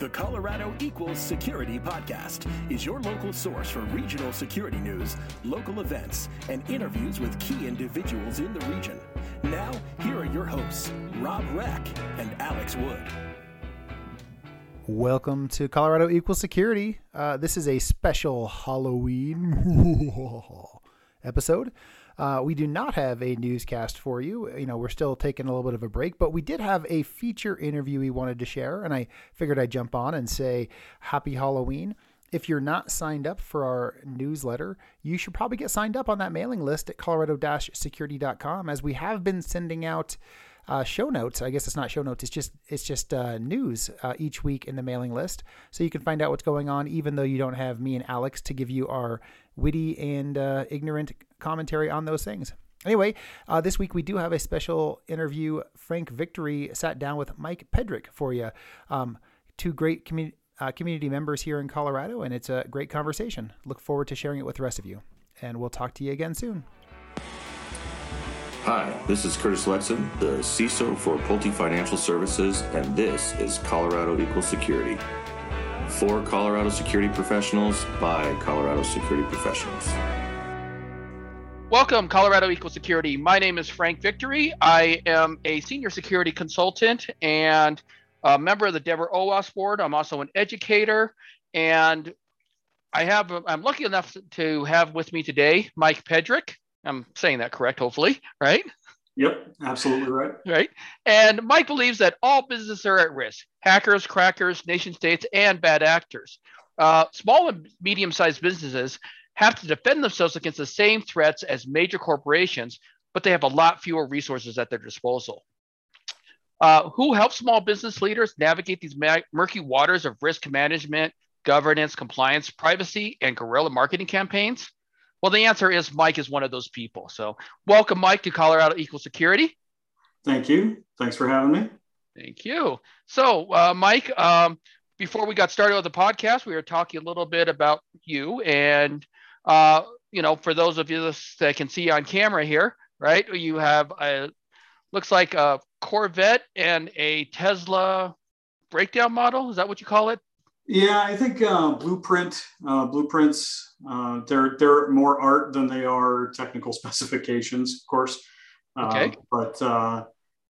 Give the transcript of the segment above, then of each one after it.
The Colorado Equals Security Podcast is your local source for regional security news, local events, and interviews with key individuals in the region. Now, here are your hosts, Robb Reck and Alex Wood. Welcome to Colorado Equal Security. Uh, this is a special Halloween episode. Uh, we do not have a newscast for you. You know, we're still taking a little bit of a break, but we did have a feature interview we wanted to share, and I figured I'd jump on and say Happy Halloween. If you're not signed up for our newsletter, you should probably get signed up on that mailing list at colorado-security.com as we have been sending out uh, show notes. I guess it's not show notes. It's just it's just uh, news uh, each week in the mailing list, so you can find out what's going on, even though you don't have me and Alex to give you our witty and uh, ignorant commentary on those things. Anyway, uh, this week we do have a special interview. Frank Victory sat down with Mike Pedrick for you. Um, two great community. Uh, community members here in Colorado, and it's a great conversation. Look forward to sharing it with the rest of you. And we'll talk to you again soon. Hi, this is Curtis Letson, the CISO for Pulte Financial Services, and this is Colorado Equal Security. For Colorado security professionals by Colorado security professionals. Welcome, Colorado Equal Security. My name is Frank Victory. I am a senior security consultant and a member of the Denver OWASP board. I'm also an educator, and I have I'm lucky enough to have with me today Mike Pedrick. I'm saying that correct, hopefully, right? Yep, absolutely right. Right. And Mike believes that all businesses are at risk hackers, crackers, nation states, and bad actors. Uh, small and medium sized businesses have to defend themselves against the same threats as major corporations, but they have a lot fewer resources at their disposal. Uh, who helps small business leaders navigate these murky waters of risk management, governance, compliance, privacy, and guerrilla marketing campaigns? Well, the answer is Mike is one of those people. So, welcome, Mike, to Colorado Equal Security. Thank you. Thanks for having me. Thank you. So, uh, Mike, um, before we got started with the podcast, we were talking a little bit about you and uh, you know, for those of you that can see on camera here, right? You have a looks like a Corvette and a Tesla breakdown model. Is that what you call it? Yeah, I think uh, blueprint uh, blueprints uh, they're they're more art than they are technical specifications, of course. Uh, okay. but uh,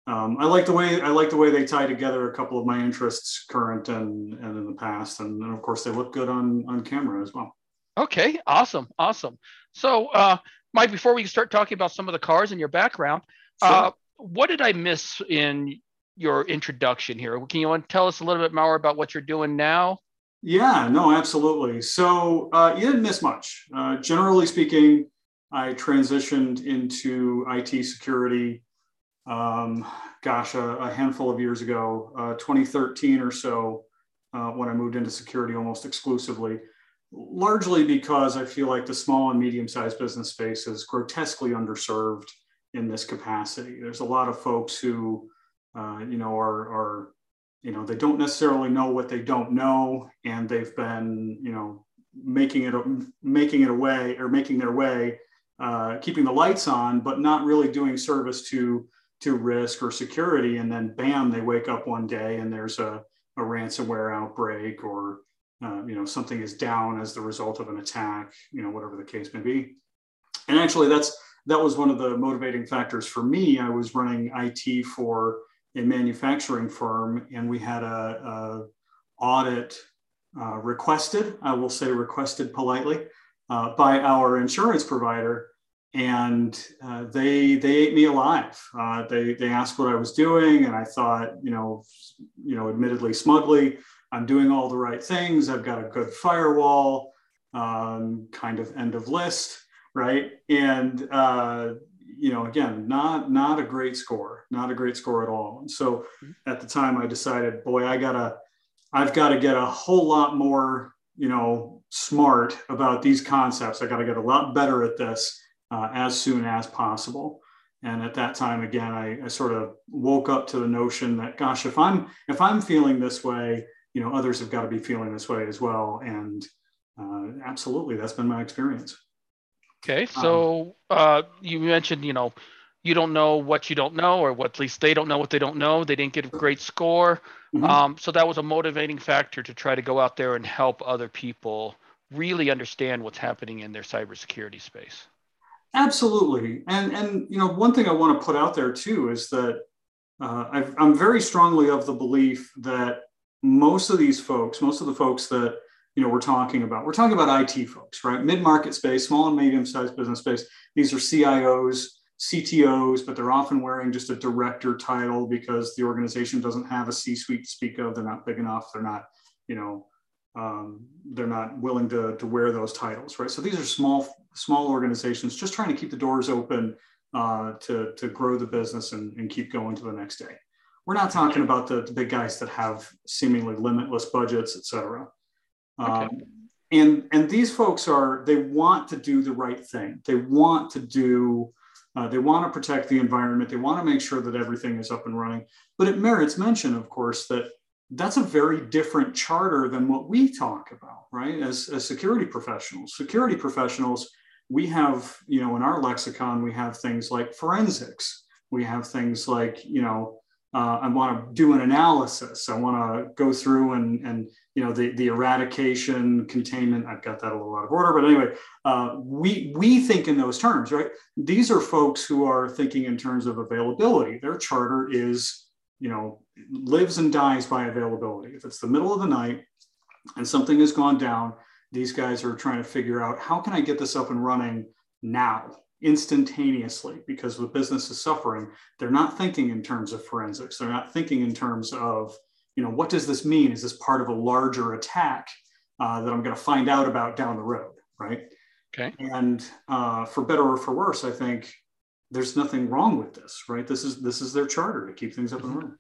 um, I like the way I like the way they tie together a couple of my interests, current and and in the past, and, and of course they look good on on camera as well. Okay, awesome, awesome. So, uh, Mike, before we start talking about some of the cars and your background, sure. uh, what did I miss in your introduction here? Can you want to tell us a little bit more about what you're doing now? Yeah, no, absolutely. So uh, you didn't miss much. Uh, generally speaking, I transitioned into IT security, um, gosh, a, a, handful of years ago, uh, 2013 or so, uh, when I moved into security almost exclusively largely because I feel like the small and medium sized business space is grotesquely underserved in this capacity. There's a lot of folks who, uh, you know, are, are, you know, they don't necessarily know what they don't know, and they've been, you know, making it making it away or making their way, uh, keeping the lights on, but not really doing service to to risk or security. And then, bam, they wake up one day and there's a, a ransomware outbreak or uh, you know something is down as the result of an attack you know whatever the case may be and actually that's that was one of the motivating factors for me i was running it for a manufacturing firm and we had a, a audit uh, requested i will say requested politely uh, by our insurance provider and uh, they they ate me alive. Uh, they they asked what I was doing, and I thought, you know, you know, admittedly smugly, I'm doing all the right things. I've got a good firewall, um, kind of end of list, right? And uh, you know, again, not not a great score, not a great score at all. And so mm-hmm. at the time, I decided, boy, I gotta, I've got to get a whole lot more, you know, smart about these concepts. I got to get a lot better at this uh, as soon as possible. And at that time, again, I, I sort of woke up to the notion that, gosh, if I'm if I'm feeling this way, you know others have got to be feeling this way as well and uh, absolutely that's been my experience okay so um, uh, you mentioned you know you don't know what you don't know, or what at least they don't know what they don't know. They didn't get a great score. Mm-hmm. Um, so that was a motivating factor to try to go out there and help other people really understand what's happening in their cybersecurity space. Absolutely, and and you know one thing I want to put out there too is that uh, i am very strongly of the belief that most of these folks, most of the folks that you know we're talking about, we're talking about IT folks, right? Mid-market space, small and medium-sized business space. These are CIOs, CTOs, but they're often wearing just a director title because the organization doesn't have a C-suite to speak of. They're not big enough. They're not, you know, um, they're not willing to, to wear those titles, right? So these are small small organizations just trying to keep the doors open uh, to, to grow the business and, and keep going to the next day. We're not talking about the, the big guys that have seemingly limitless budgets, et cetera. Um, and, and these folks are, they want to do the right thing. They want to do, uh, they want to protect the environment. They want to make sure that everything is up and running. But it merits mention, of course, that that's a very different charter than what we talk about, right? As, as security professionals, security professionals, we have, you know, in our lexicon, we have things like forensics. We have things like, you know, uh, I want to do an analysis. I want to go through and, and you know, the, the eradication, containment. I've got that a little out of order, but anyway, uh, we we think in those terms, right? These are folks who are thinking in terms of availability. Their charter is, you know, lives and dies by availability. If it's the middle of the night and something has gone down, these guys are trying to figure out how can I get this up and running now, instantaneously, because the business is suffering. They're not thinking in terms of forensics. They're not thinking in terms of, you know, what does this mean? Is this part of a larger attack uh, that I'm going to find out about down the road, right? Okay. And uh, for better or for worse, I think there's nothing wrong with this, right? This is this is their charter to keep things up and mm-hmm. running.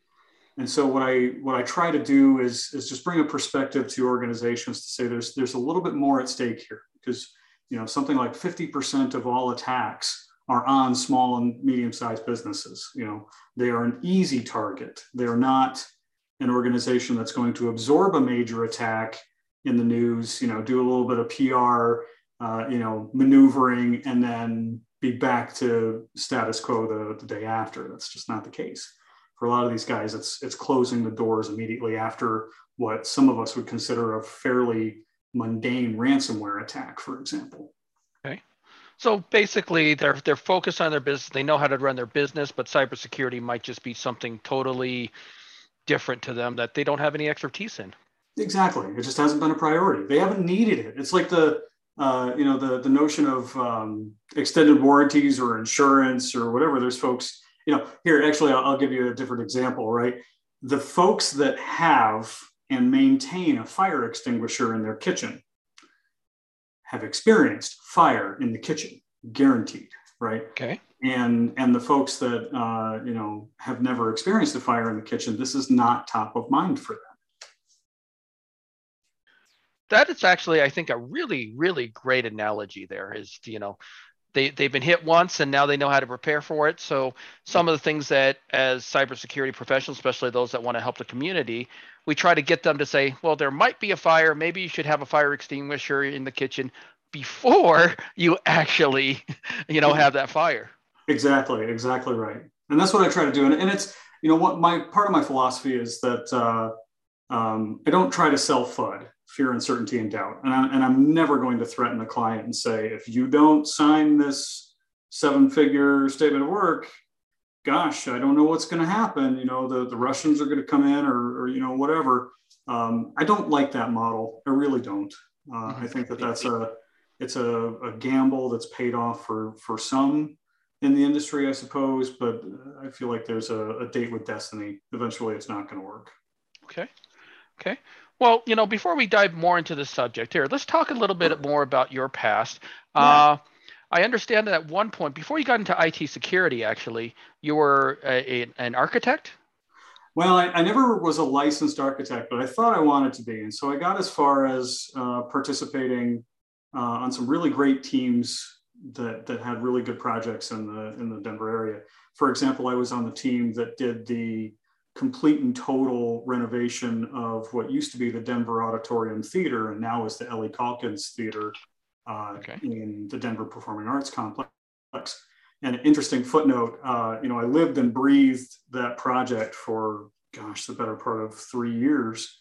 And so what I what I try to do is is just bring a perspective to organizations to say there's there's a little bit more at stake here because you know something like 50% of all attacks are on small and medium-sized businesses. You know, they are an easy target. They're not an organization that's going to absorb a major attack in the news, you know, do a little bit of PR, uh, you know, maneuvering and then be back to status quo the, the day after. That's just not the case for a lot of these guys, it's it's closing the doors immediately after what some of us would consider a fairly mundane ransomware attack, for example. Okay. So basically, they're they're focused on their business. They know how to run their business, but cybersecurity might just be something totally different to them that they don't have any expertise in. Exactly. It just hasn't been a priority. They haven't needed it. It's like the uh, you know the the notion of um, extended warranties or insurance or whatever. There's folks you know, here, actually, I'll, I'll give you a different example, right? The folks that have and maintain a fire extinguisher in their kitchen have experienced fire in the kitchen, guaranteed, right? Okay. And and the folks that uh, you know have never experienced a fire in the kitchen, this is not top of mind for them. That is actually, I think, a really, really great analogy. There is, you know, they they've been hit once and now they know how to prepare for it. So some of the things that as cybersecurity professionals, especially those that want to help the community, we try to get them to say, well, there might be a fire. Maybe you should have a fire extinguisher in the kitchen before you actually, you know, have that fire. Exactly, exactly right. And that's what I try to do. And, and it's, you know, what my part of my philosophy is that uh, um, I don't try to sell FUD fear, uncertainty, and doubt. And, I, and I'm never going to threaten the client and say, if you don't sign this seven figure statement of work, gosh, I don't know what's going to happen. You know, the, the Russians are going to come in or, or you know, whatever. Um, I don't like that model. I really don't. Uh, I think that that's a, it's a, a gamble that's paid off for, for some in the industry, I suppose, but I feel like there's a, a date with destiny. Eventually it's not going to work. Okay. Okay. Well, you know, before we dive more into the subject here, let's talk a little bit more about your past. Yeah. Uh, I understand that at one point, before you got into IT security, actually, you were a, a, an architect. Well, I, I, never was a licensed architect, but I thought I wanted to be, and so I got as far as uh, participating uh, on some really great teams that that had really good projects in the in the Denver area. For example, I was on the team that did the complete and total renovation of what used to be the Denver Auditorium Theater and now is the Ellie Caulkins Theater uh, okay. in the Denver Performing Arts Complex. and an interesting footnote, uh, you know, I lived and breathed that project for, gosh, the better part of three years.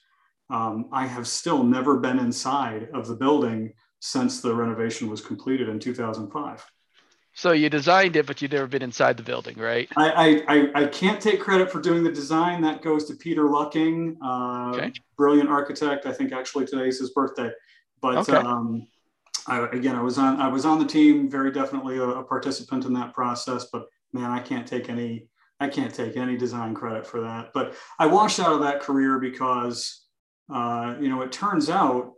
Um, I have still never been inside of the building since the renovation was completed in 2005. So you designed it, but you've never been inside the building, right? I, I, I can't take credit for doing the design. That goes to Peter Lucking, uh, okay. brilliant architect. I think actually today's his birthday. But okay. um, I, again, I was on I was on the team, very definitely a, a, participant in that process. But man, I can't take any I can't take any design credit for that. But I washed out of that career because uh, you know it turns out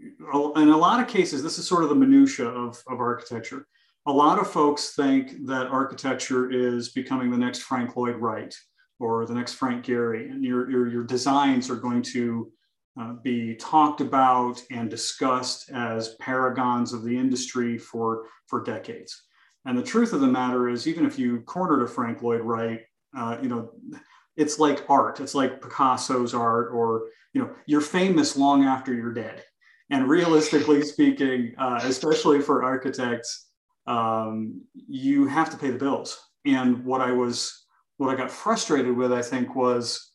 in a lot of cases this is sort of the minutia of, of architecture. A lot of folks think that architecture is becoming the next Frank Lloyd Wright or the next Frank Gehry, and your, your, your designs are going to uh, be talked about and discussed as paragons of the industry for, for decades. And the truth of the matter is, even if you cornered a Frank Lloyd Wright, uh, you know, it's like art. It's like Picasso's art, or you know, you're famous long after you're dead. And realistically speaking, uh, especially for architects, um, you have to pay the bills. And what I was, what I got frustrated with, I think, was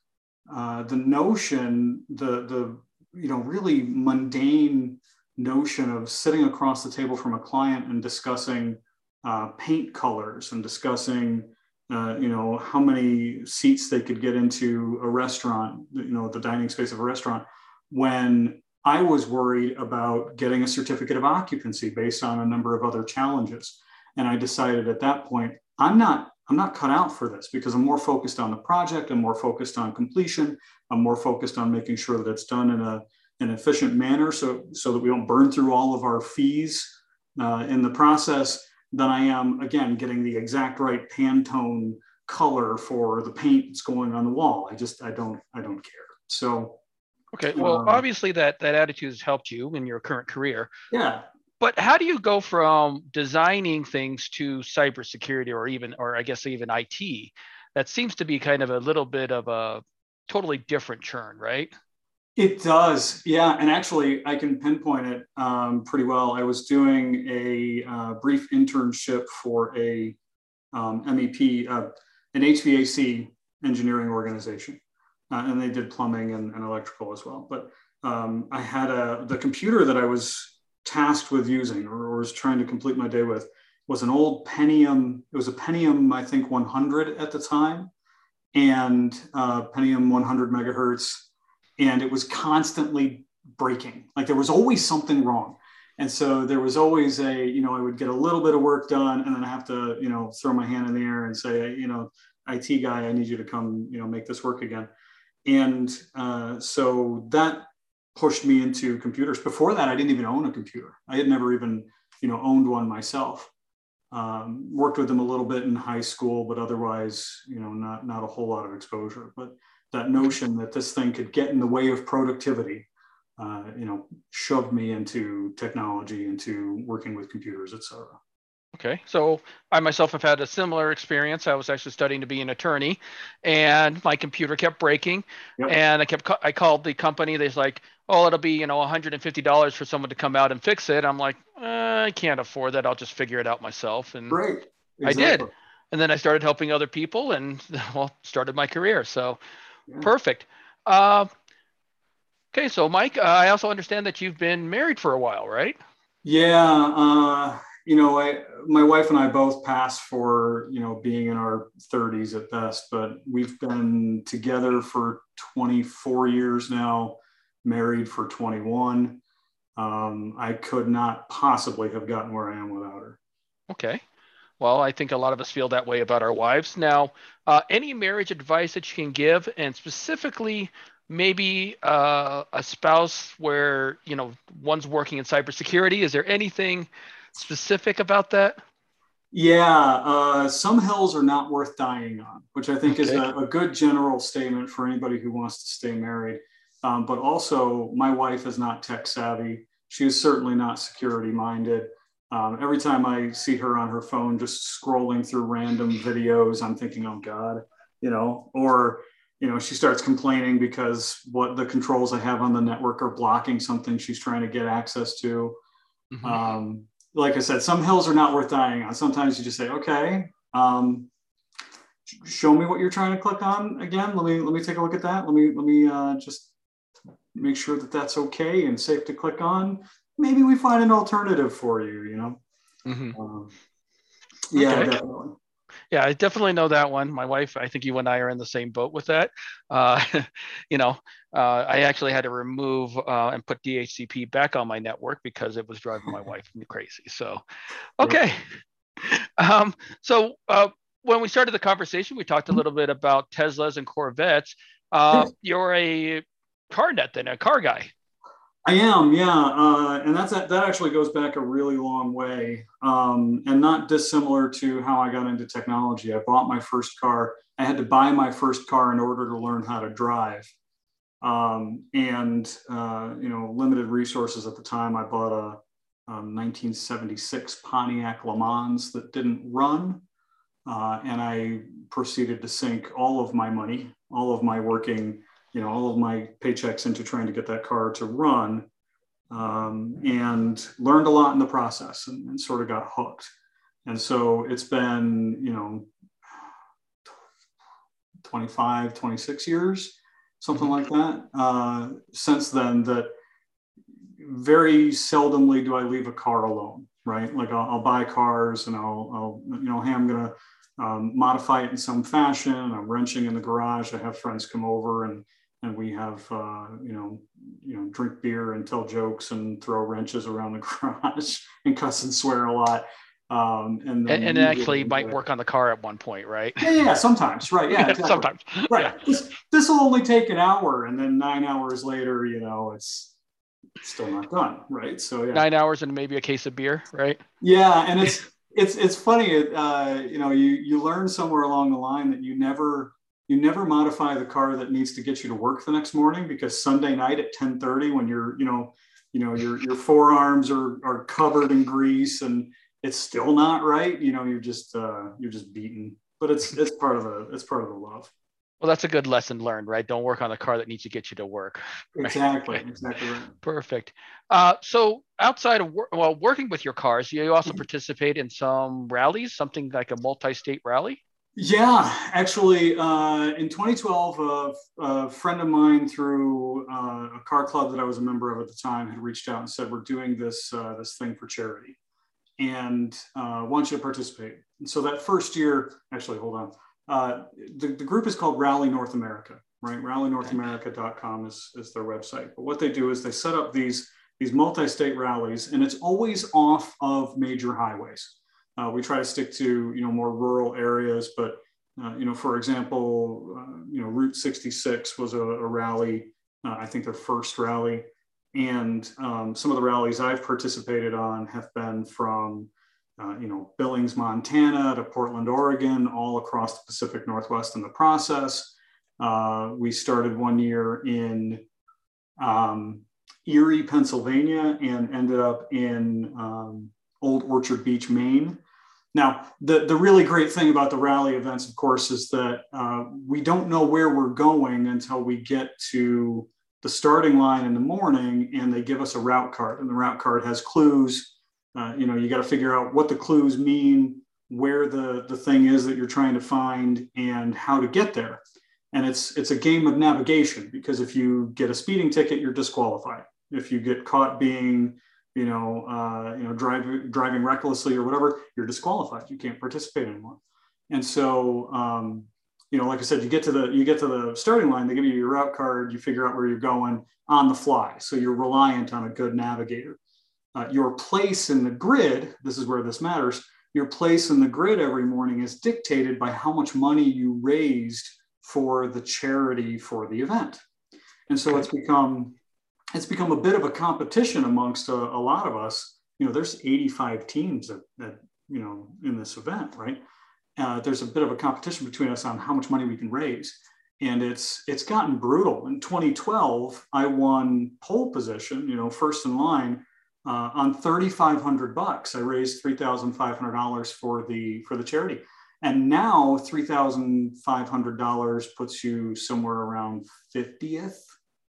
uh, the notion, the the you know really mundane notion of sitting across the table from a client and discussing uh, paint colors and discussing uh, you know how many seats they could get into a restaurant, you know the dining space of a restaurant, when I was worried about getting a certificate of occupancy based on a number of other challenges. And I decided at that point, I'm not I'm not cut out for this because I'm more focused on the project. I'm more focused on completion. I'm more focused on making sure that it's done in a, an efficient manner so, so that we don't burn through all of our fees uh, in the process than I am, again, getting the exact right Pantone color for the paint that's going on the wall. I just, I don't, I don't care. So, Okay. Well, um, obviously that that attitude has helped you in your current career. Yeah but how do you go from designing things to cybersecurity or even or i guess even it that seems to be kind of a little bit of a totally different churn right? It does. Yeah and actually i can pinpoint it um, pretty well. I was doing a uh, brief internship for a um, mep uh, an hvac engineering organization. Uh, and they did plumbing and, and electrical as well. But um, i had a the computer that i was tasked with using or, or, was trying to complete my day with was an old Pentium. It was a Pentium, I think 100 at the time, and uh, Pentium 100 megahertz, and it was constantly breaking. Like there was always something wrong. And so there was always a, you know, I would get a little bit of work done and then I have to, you know, throw my hand in the air and say, you know, IT guy, I need you to come, you know, make this work again. And uh, so that pushed me into computers. Before that, I didn't even own a computer. I had never even, you know, owned one myself. Um, worked with them a little bit in high school, but otherwise, you know, not not a whole lot of exposure. But that notion that this thing could get in the way of productivity, uh, you know, shoved me into technology, into working with computers, et cetera. Okay, so I myself have had a similar experience. I was actually studying to be an attorney, and my computer kept breaking, yep. and I kept I called the company. They're like, "Oh, it'll be you know 150 dollars for someone to come out and fix it." I'm like, uh, "I can't afford that. I'll just figure it out myself." And right, exactly. I did, and then I started helping other people, and well, started my career. So, yeah. perfect. Uh, okay, so Mike, uh, I also understand that you've been married for a while, right? Yeah. Uh, you know, I, my wife and I both pass for, you know, being in our 30s at best, but we've been together for 24 years now, married for 21. Um, I could not possibly have gotten where I am without her. Okay. Well, I think a lot of us feel that way about our wives. Now, uh, any marriage advice that you can give, and specifically maybe uh, a spouse where you know one's working in cybersecurity, is there anything specific about that? Yeah, uh, some hills are not worth dying on, which I think okay. is a, a, good general statement for anybody who wants to stay married. Um, but also, my wife is not tech savvy. She is certainly not security minded. Um, every time I see her on her phone just scrolling through random videos, I'm thinking, oh God, you know, or, you know, she starts complaining because what the controls I have on the network are blocking something she's trying to get access to. Mm-hmm. Um, like I said, some hills are not worth dying on. Sometimes you just say, okay, um, show me what you're trying to click on again. Let me let me take a look at that. Let me let me uh, just make sure that that's okay and safe to click on. Maybe we find an alternative for you. You know. Mhm. Um, yeah, Okay. definitely. Yeah, I definitely know that one. My wife, I think you and I are in the same boat with that. Uh, you know, uh, I actually had to remove uh, and put DHCP back on my network because it was driving my wife crazy. So, okay. Um, so uh, when we started the conversation, we talked a little bit about Teslas and Corvettes. Uh, you're a car nut then, a car guy. I am, yeah, uh, and that's that actually goes back a really long way, um, and not dissimilar to how I got into technology. I bought my first car. I had to buy my first car in order to learn how to drive, um, and uh, you know, limited resources at the time. I bought a, um 1976 Pontiac Le Mans that didn't run, uh, and I proceeded to sink all of my money, all of my working you know all of my paychecks into trying to get that car to run. Um, and learned a lot in the process and, and sort of got hooked. And so it's been you know 25 26 years something like that. Uh, since then that very seldomly do i leave a car alone right? Like i'll, I'll buy cars and I'll, I'll you know hey i'm gonna um, modify it in some fashion. I'm wrenching in the garage. I have friends come over and and we have uh, you know you know drink beer and tell jokes and throw wrenches around the garage and cuss and swear a lot um, and And, and actually might work on the car at one point, right? yeah, yeah sometimes right yeah exactly. Sometimes. right this this will only take an hour and then nine hours later you know it's still not done right so yeah Nine hours and maybe a case of beer, right? yeah and it's it's it's funny uh, you know you you learn somewhere along the line that you never you never modify the car that needs to get you to work the next morning because sunday night at 10.30 when you're you know you know your your forearms are are covered in grease and it's still not right you know you're just uh you're just beaten but it's it's part of the it's part of the love Well, that's a good lesson learned, right? Don't work on the car that needs to get you to work. exactly exactly right Perfect. Uh, so outside of wor- well, working with your cars, you also participate in some rallies, something like a multi-state rally. Yeah, actually, uh, in 2012, uh, a friend of mine through uh, a car club that I was a member of at the time had reached out and said, "We're doing this uh, this thing for charity, and uh, want you to participate." And so that first year, actually, hold on, uh, the, the group is called Rally North America, right? RallyNorthAmerica.com is is their website. But what they do is they set up these these multi-state rallies, and it's always off of major highways. Uh, we try to stick to you know more rural areas, but uh, you know, for example, uh, you know, Route 66 was a, a rally. Uh, I think their first rally, and um, some of the rallies I've participated on have been from uh, you know Billings, Montana, to Portland, Oregon, all across the Pacific Northwest in the process. Uh, we started one year in um, Erie, Pennsylvania, and ended up in um, Old Orchard Beach, Maine. Now, the, the really great thing about the rally events, of course, is that uh, we don't know where we're going until we get to the starting line in the morning and they give us a route card. And the route card has clues. Uh, you know, you got to figure out what the clues mean, where the, the thing is that you're trying to find, and how to get there. And it's it's a game of navigation because if you get a speeding ticket, you're disqualified. If you get caught being you know, uh, you know, driving driving recklessly or whatever, you're disqualified. You can't participate anymore. And so, um, you know, like I said, you get to the you get to the starting line, they give you your route card, you figure out where you're going on the fly. So you're reliant on a good navigator. Uh, your place in the grid, this is where this matters. Your place in the grid every morning is dictated by how much money you raised for the charity for the event. And so it's become it's become a bit of a competition amongst a, a lot of us. You know, there's 85 teams that, that you know in this event, right? Uh, there's a bit of a competition between us on how much money we can raise, and it's it's gotten brutal. In 2012, I won pole position, you know, first in line uh, on 3,500 bucks. I raised 3,500 dollars for the for the charity, and now 3,500 dollars puts you somewhere around 50th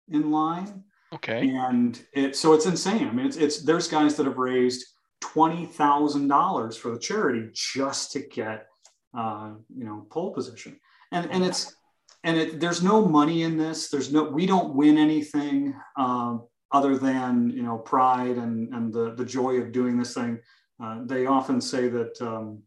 in line Okay. and it so it's insane. I mean, it's it's there's guys that have raised twenty thousand dollars for the charity just to get uh, you know pole position, and and it's and it, there's no money in this. There's no we don't win anything um, other than you know pride and and the the joy of doing this thing. Uh, they often say that um,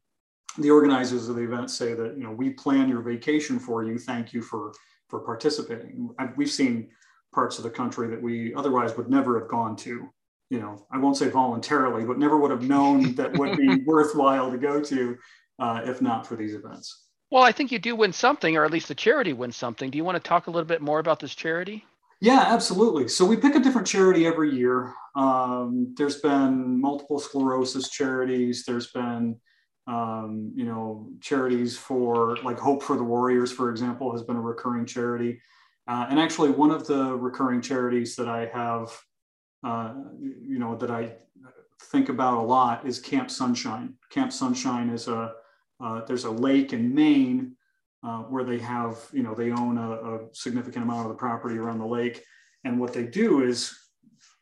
the organizers of the event say that you know we plan your vacation for you. Thank you for for participating. We've seen parts of the country that we otherwise would never have gone to. You know, I won't say voluntarily, but never would have known that would be worthwhile to go to uh, if not for these events. Well, I think you do win something, or at least the charity wins something. Do you want to talk a little bit more about this charity? Yeah, absolutely. So we pick a different charity every year. Um, there's been multiple sclerosis charities. There's been, um, you know, charities for like Hope for the Warriors, for example, has been a recurring charity. Uh, and actually, one of the recurring charities that I have, uh, you know, that I think about a lot is Camp Sunshine. Camp Sunshine is a uh, there's a lake in Maine uh, where they have, you know, they own a, a, significant amount of the property around the lake. And what they do is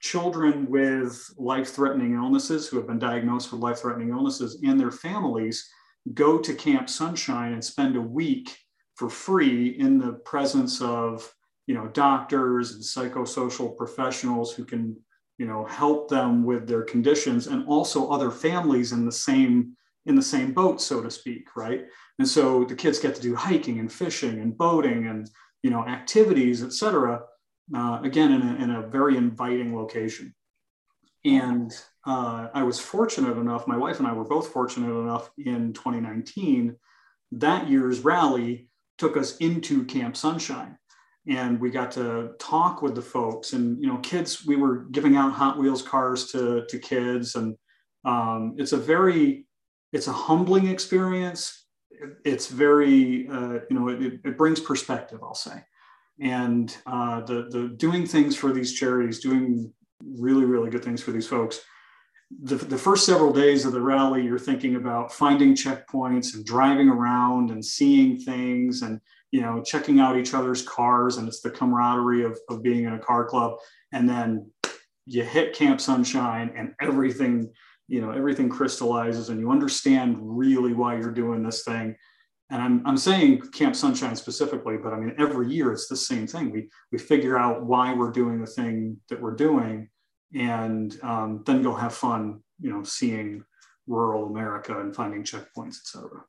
children with life threatening illnesses who have been diagnosed with life threatening illnesses and their families go to Camp Sunshine and spend a week for free in the presence of, you know, doctors and psychosocial professionals who can, you know, help them with their conditions and also other families in the same in the same boat, so to speak, right? And so the kids get to do hiking and fishing and boating and you know activities, et cetera. Uh, again, in a, in a very inviting location. And uh, I was fortunate enough, my wife and I were both fortunate enough in 2019, that year's rally took us into Camp Sunshine. And we got to talk with the folks and, you know, kids, we were giving out Hot Wheels cars to, to kids. And um, it's a very it's a humbling experience. It's very, uh, you know, it, it, brings perspective, I'll say. And uh, the, the doing things for these charities, doing really, really good things for these folks. The, the first several days of the rally, you're thinking about finding checkpoints and driving around and seeing things and, you know, checking out each other's cars. And it's the camaraderie of, of being in a car club. And then you hit Camp Sunshine and everything you know everything crystallizes and you understand really why you're doing this thing and I'm, I'm saying camp sunshine specifically but i mean every year it's the same thing we we figure out why we're doing the thing that we're doing and um, then go have fun you know seeing rural america and finding checkpoints etc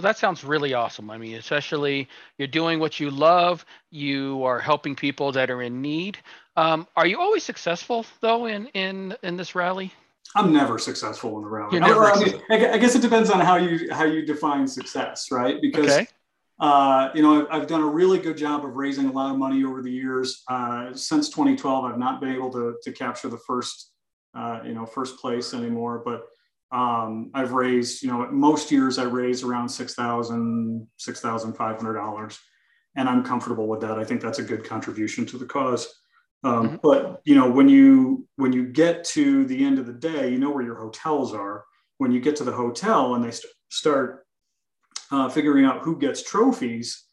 well, that sounds really awesome. I mean, especially you're doing what you love, you are helping people that are in need. Um, are you always successful though in in in this rally? I'm never successful in the rally. I, mean, I, guess it depends on how you how you define success, right? Because okay. uh, you know I've, I've, done a really good job of raising a lot of money over the years. Uh, since 2012, I've not been able to to capture the first uh, you know first place anymore, but um, I've raised you know most years I raise around six thousand six thousand five hundred dollars, and I'm comfortable with that. I think that's a good contribution to the cause. Um, mm-hmm. But you know, when you when you get to the end of the day, you know where your hotels are. When you get to the hotel and they st- start uh, figuring out who gets trophies,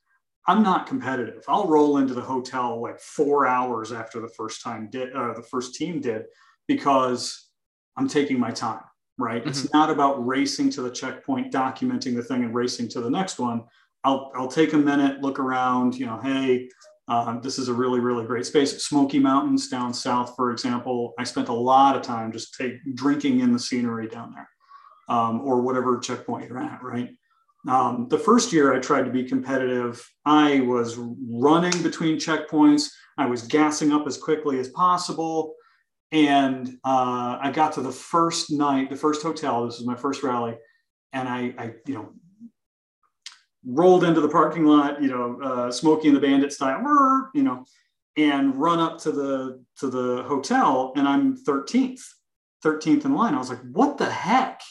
I'm not competitive. I'll roll into the hotel like four hours after the first time did uh, the first team did because I'm taking my time. Right? Mm-hmm. It's not about racing to the checkpoint, documenting the thing, and racing to the next one. I'll I'll take a minute, look around. You know, hey, uh, this is a really, really great space. Smoky Mountains down south, for example, I spent a lot of time just take, drinking in the scenery down there um, or whatever checkpoint you're at, right? Um, the first year I tried to be competitive, I was running between checkpoints. I was gassing up as quickly as possible. And uh, I got to the first night, the first hotel, this was my first rally. And I, I you know, rolled into the parking lot, you know, uh, Smokey and the Bandit style, you know, and run up to the to the hotel, and I'm 13th, 13th in line. I was like, what the heck?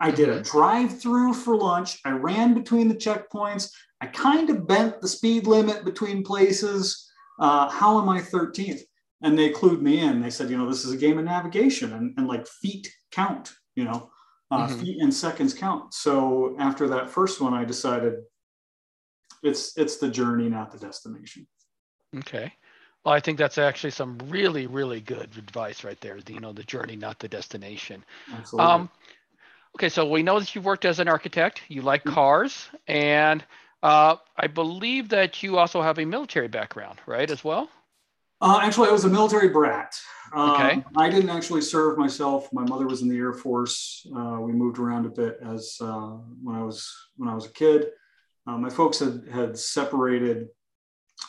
I did a mm-hmm. drive-through for lunch. I ran between the checkpoints. I kind of bent the speed limit between places. Uh, how am I 13th? And they clued me in. They said, you know, this is a game of navigation, and, and like feet count. You know, uh, mm-hmm. feet and seconds count. So after that first one, I decided it's it's the journey, not the destination. Okay. Well, I think that's actually some really, really good advice right there. You know, the journey, not the destination. Absolutely. Um, okay, so we know that you've worked as an architect. You like mm-hmm. cars, and uh, I believe that you also have a military background, right, as well. Uh, actually, I was a military brat. Um, okay. I didn't actually serve myself. My mother was in the Air Force. Uh, we moved around a bit as uh, when I was when I was a kid. Uh, my folks had had separated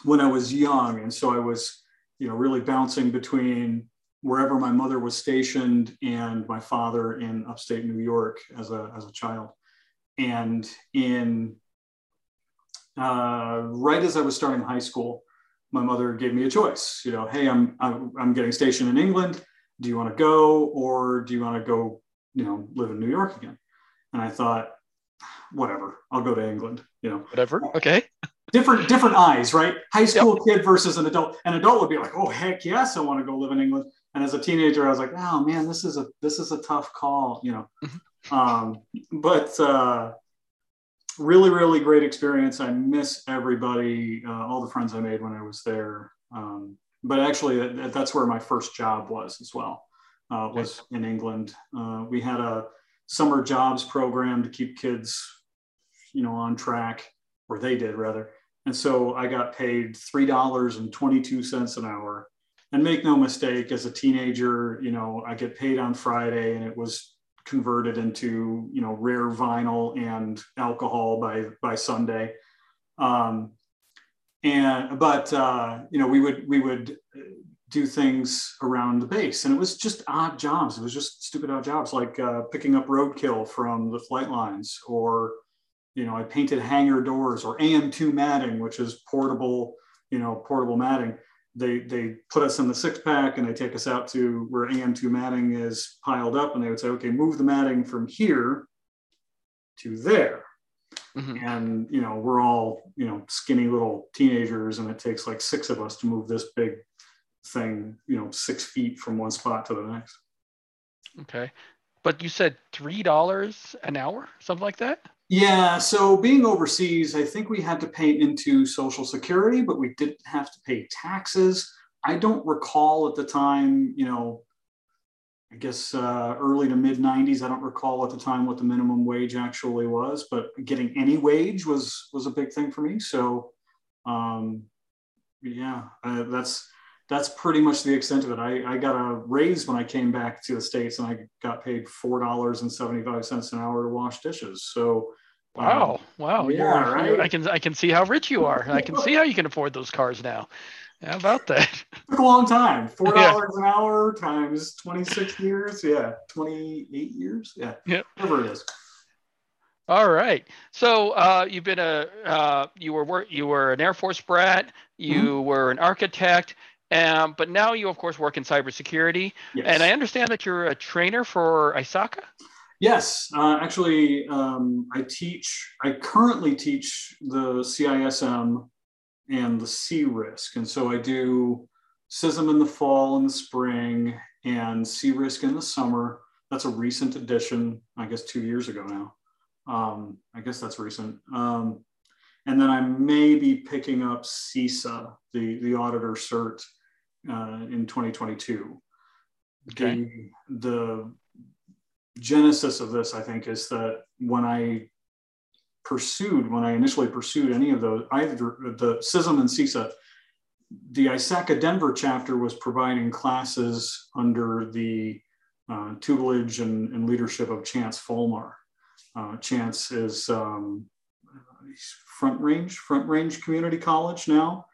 when I was young, and so I was, you know, really bouncing between wherever my mother was stationed and my father in upstate New York as a as a child. And in uh, right as I was starting high school, my mother gave me a choice. You know, hey, I'm I'm, I'm getting stationed in England. Do you want to go, or do you want to go, you know, live in New York again? And I thought, whatever, I'll go to England. You know, whatever. Okay different different eyes, right? High school yep. kid versus an adult. An adult would be like, "Oh heck yes, I want to go live in England." And as a teenager, I was like, "Oh man, this is a this is a tough call," you know. Mm-hmm. um, but uh, really, really great experience. I miss everybody, uh, all the friends I made when I was there. Um, but actually, that's where my first job was as well. Uh, was in England. Uh, we had a summer jobs program to keep kids, you know, on track, or they did rather. And so I got paid $3.22 an hour. And make no mistake, as a teenager, you know, I get paid on Friday and it was converted into, you know, rare vinyl and alcohol by, by Sunday. Um, and, but, uh, you know, we would, we would do things around the base and it was just odd jobs. It was just stupid odd jobs like uh, picking up roadkill from the flight lines or, you know, I painted hangar doors or AM2 matting, which is portable, you know, portable matting. They, they put us in the six pack and they take us out to where AM2 matting is piled up and they would say, okay, move the matting from here to there. Mm-hmm. And, you know, we're all, you know, skinny little teenagers and it takes like six of us to move this big thing, you know, six feet from one spot to the next. Okay. But you said $3 an hour, something like that? Yeah, so being overseas, I think we had to pay into Social Security, but we didn't have to pay taxes. I don't recall at the time, you know, I guess uh, early to mid 90s. I don't recall at the time what the minimum wage actually was, but getting any wage was was a big thing for me. So, um, yeah, uh, that's that's pretty much the extent of it. I, I got a raise when I came back to the states, and I got paid four dollars and seventy five cents an hour to wash dishes. So Wow! Um, wow! Yeah, right. I can I can see how rich you are. I can see how you can afford those cars now. How about that? Took a long time. Four dollars yeah. an hour times twenty six years. Yeah, twenty eight years. Yeah. Yeah. Whatever it is. All right. So uh, you've been a uh, you were you were an Air Force brat. You mm-hmm. were an architect. Um, but now you of course work in cybersecurity, yes. and I understand that you're a trainer for ISACA. Yes, uh, actually, um, I teach, I currently teach the CISM and the CRISC, And so I do CISM in the fall and the spring and CRISC in the summer. That's a recent addition, I guess two years ago now. Um, I guess that's recent. Um, and then I may be picking up CISA, the, the auditor cert, uh, in 2022. Okay. The, the genesis of this, I think, is that when I pursued, when I initially pursued any of those, either the CISM and CISA, the ISACA Denver chapter was providing classes under the uh, tutelage and, and, leadership of Chance Folmar. Uh, Chance is um, Front Range, Front Range Community College now.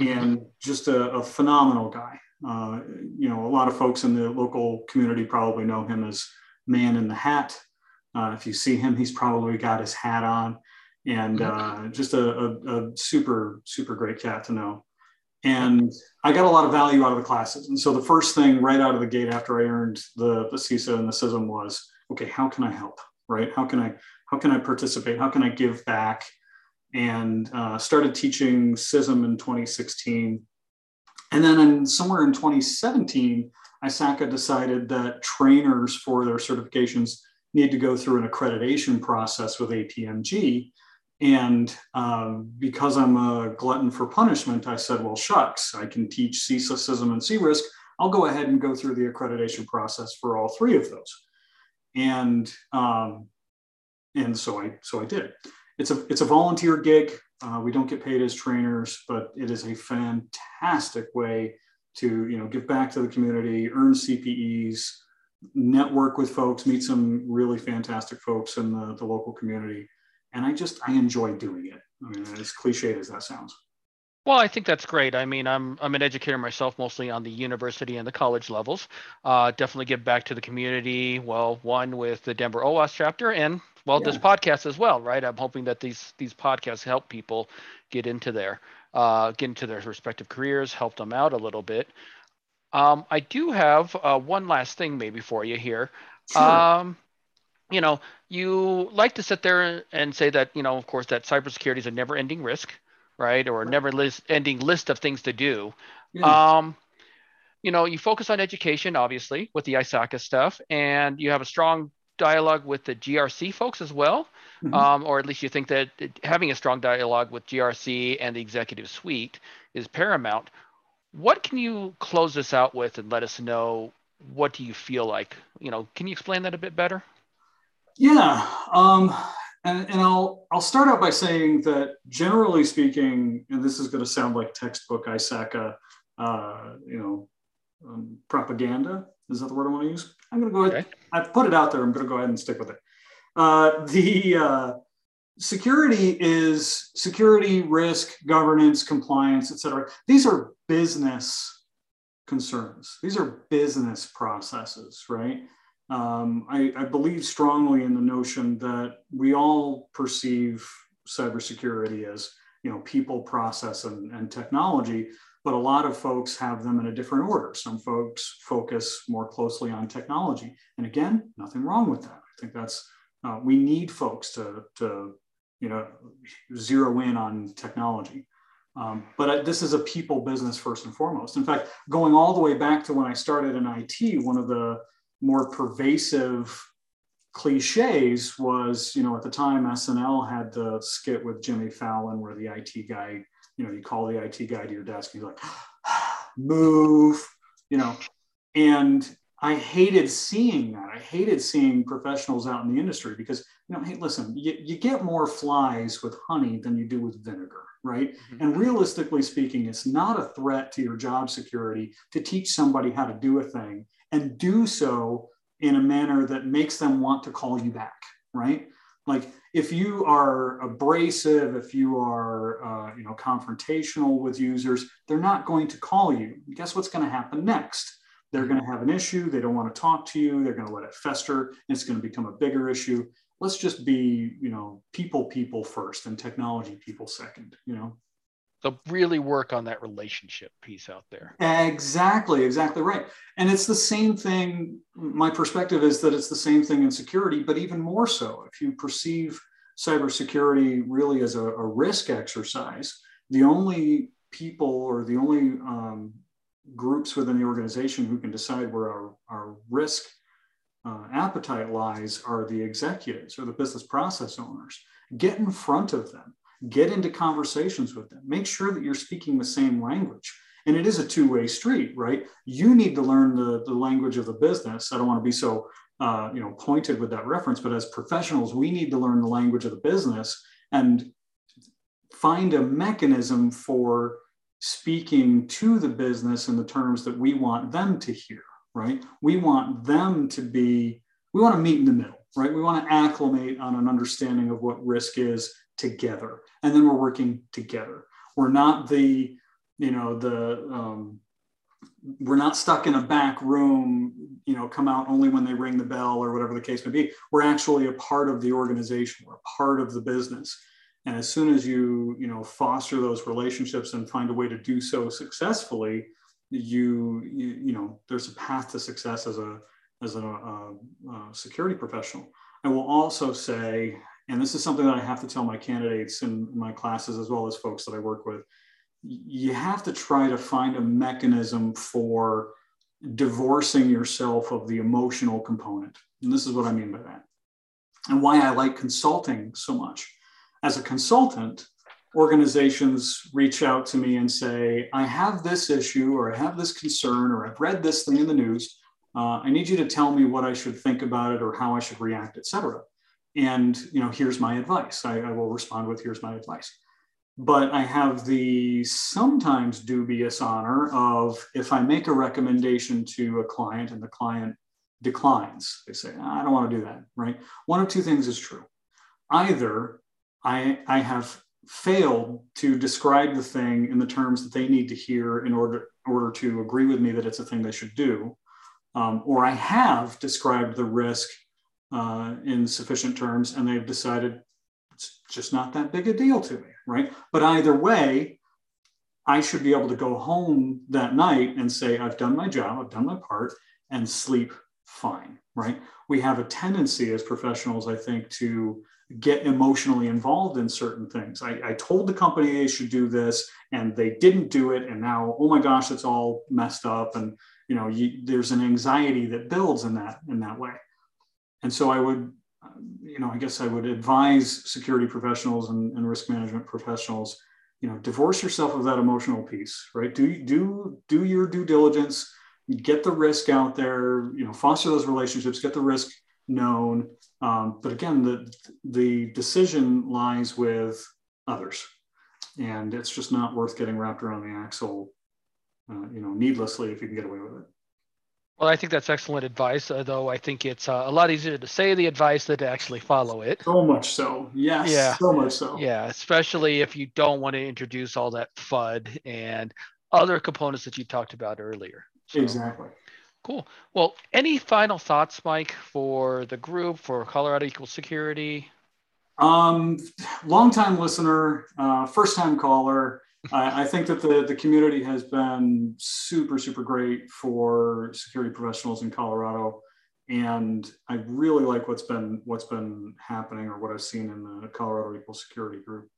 And just a, a phenomenal guy. Uh, you know, a lot of folks in the local community probably know him as man in the hat. Uh, if you see him, he's probably got his hat on, and uh, just a, a, a, super super great cat to know. And I got a lot of value out of the classes. And so the first thing right out of the gate after I earned the the CISA and the CISM was, okay, how can I help? Right? How can I how can I participate? How can I give back? And uh, started teaching CISM in 2016. And then in, somewhere in 2017, ISACA decided that trainers for their certifications need to go through an accreditation process with APMG. And um, because I'm a glutton for punishment, I said, well, shucks, I can teach CISA, CISM, and C-RISC. I'll go ahead and go through the accreditation process for all three of those. And um, and so I so I did. It's a it's a volunteer gig. Uh, we don't get paid as trainers, but it is a fantastic way to you know give back to the community, earn CPEs, network with folks, meet some really fantastic folks in the, the local community. And I just I enjoy doing it. I mean, as cliched as that sounds. Well, I think that's great. I mean, I'm I'm an educator myself, mostly on the university and the college levels. Uh, definitely give back to the community. Well, one with the Denver OWASP chapter, and well, yeah. this podcast as well, right? I'm hoping that these these podcasts help people get into their uh, get into their respective careers, help them out a little bit. Um, I do have uh, one last thing maybe for you here. Sure. Um, you know, you like to sit there and say that, you know, of course, that cybersecurity is a never-ending risk, right, or a never-ending list of things to do. Yeah. Um, you know, you focus on education, obviously, with the ISACA stuff, and you have a strong dialogue with the GRC folks as well, mm-hmm. um, or at least you think that having a strong dialogue with GRC and the executive suite is paramount. What can you close this out with and let us know what do you feel like? You know, can you explain that a bit better? Yeah, um, and, and I'll I'll start out by saying that generally speaking, and this is going to sound like textbook ISACA, uh, you know, um, propaganda. Is that the word I want to use? I'm going to go ahead. Okay. I've put it out there. I'm going to go ahead and stick with it. Uh, the uh, security is security, risk, governance, compliance, et cetera. These are business concerns. These are business processes, right? Um, I, I, believe strongly in the notion that we all perceive cybersecurity as you know people, process, and, and technology, but a lot of folks have them in a different order. Some folks focus more closely on technology, and again, nothing wrong with that. I think that's uh, we need folks to to you know zero in on technology. Um, but this is a people business first and foremost. In fact, going all the way back to when I started in IT, one of the more pervasive cliches was, you know, at the time SNL had the skit with Jimmy Fallon where the IT guy, you know, you call the IT guy to your desk, he's like, move, you know, and I hated seeing that. I hated seeing professionals out in the industry because, you know, hey, listen, you, you get more flies with honey than you do with vinegar right? Mm-hmm. And realistically speaking, it's not a threat to your job security to teach somebody how to do a thing and do so in a manner that makes them want to call you back, right? Like if you are abrasive, if you are, uh, you know, confrontational with users, they're not going to call you. Guess what's going to happen next? They're going to have an issue. They don't want to talk to you. They're going to let it fester. It's going to become a bigger issue let's just be you know people people first and technology people second you know so really work on that relationship piece out there. Exactly exactly right. And it's the same thing my perspective is that it's the same thing in security but even more so if you perceive cybersecurity really as a, a risk exercise the only people or the only um, groups within the organization who can decide where our, our risk uh, appetite lies are the executives or the business process owners. Get in front of them, get into conversations with them, make sure that you're speaking the same language. And it is a two way street, right? You need to learn the, the language of the business. I don't want to be so uh, you know pointed with that reference, but as professionals, we need to learn the language of the business and find a mechanism for speaking to the business in the terms that we want them to hear right? We want them to be, we want to meet in the middle, right? We want to acclimate on an understanding of what risk is together. And then we're working together. We're not the, you know, the, um, we're not stuck in a back room, you know, come out only when they ring the bell or whatever the case may be. We're actually a part of the organization. We're a part of the business. And as soon as you, you know, foster those relationships and find a way to do so successfully, you, you, you know, there's a path to success as a, as a, a, a security professional. I will also say, and this is something that I have to tell my candidates in my classes as well as folks that I work with, you have to try to find a mechanism for divorcing yourself of the emotional component. And this is what I mean by that. And why I like consulting so much. As a consultant, organizations reach out to me and say, I have this issue, or I have this concern, or I've read this thing in the news. Uh, I need you to tell me what I should think about it or how I should react, et cetera. And you know, here's my advice. I, I will respond with here's my advice. But I have the sometimes dubious honor of if I make a recommendation to a client and the client declines, they say, I don't want to do that, right? One of two things is true. Either I, I have failed to describe the thing in the terms that they need to hear in order, order to agree with me that it's a thing they should do, um, or I have described the risk uh, in sufficient terms and they've decided it's just not that big a deal to me, right? But either way, I should be able to go home that night and say, I've done my job, I've done my part, and sleep fine, right? We have a tendency as professionals, I think, to get emotionally involved in certain things. I, I, told the company they should do this and they didn't do it. And now, oh my gosh, it's all messed up. And, you know, you, there's an anxiety that builds in that, in that way. And so I would, you know, I guess I would advise security professionals and, and risk management professionals, you know, divorce yourself of that emotional piece, right? Do, do, do your due diligence, get the risk out there, you know, foster those relationships, get the risk known. Um, but again, the, the decision lies with others. And it's just not worth getting wrapped around the axle, uh, you know, needlessly if you can get away with it. Well, I think that's excellent advice, uh, though I think it's uh, a lot easier to say the advice than to actually follow it. So much so. Yes. Yeah. So much so. Yeah. Especially if you don't want to introduce all that FUD and other components that you talked about earlier. So. Exactly. Cool. Well, any final thoughts, Mike, for the group, for Colorado Equal Security? Um, long-time listener, uh, first-time caller. I, I, think that the, the community has been super, super great for security professionals in Colorado. And I really like what's been what's been happening or what I've seen in the Colorado Equal Security group.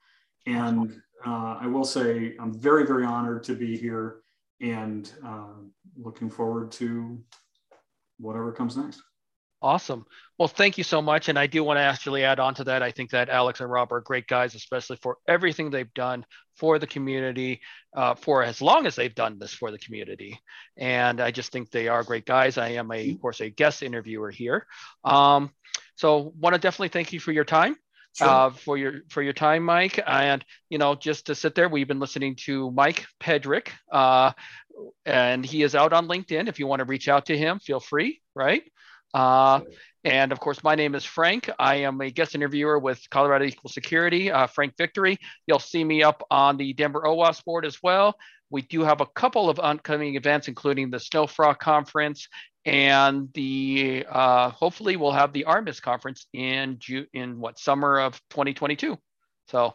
And uh, I will say I'm very, very honored to be here and uh, looking forward to whatever comes next. Awesome. Well, thank you so much. And I do want to actually add on to that. I think that Alex and Robb are great guys, especially for everything they've done for the community, uh, for as long as they've done this for the community. And I just think they are great guys. I am, a, of course, a guest interviewer here. Um, so, want to definitely thank you for your time. Sure. Uh, for your for your time, Mike. And you know, just to sit there, we've been listening to Mike Pedrick, uh, and he is out on LinkedIn. If you want to reach out to him, feel free. Right. Uh, and of course, my name is Frank. I am a guest interviewer with Colorado Equal Security, uh, Frank Victory. You'll see me up on the Denver OWASP board as well. We do have a couple of upcoming events, including the SnowFROC Conference and the uh, hopefully we'll have the Armis Conference in June in what summer of 2022. So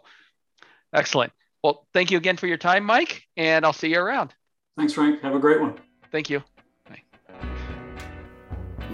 excellent. Well, thank you again for your time, Mike, and I'll see you around. Thanks, Frank. Have a great one. Thank you.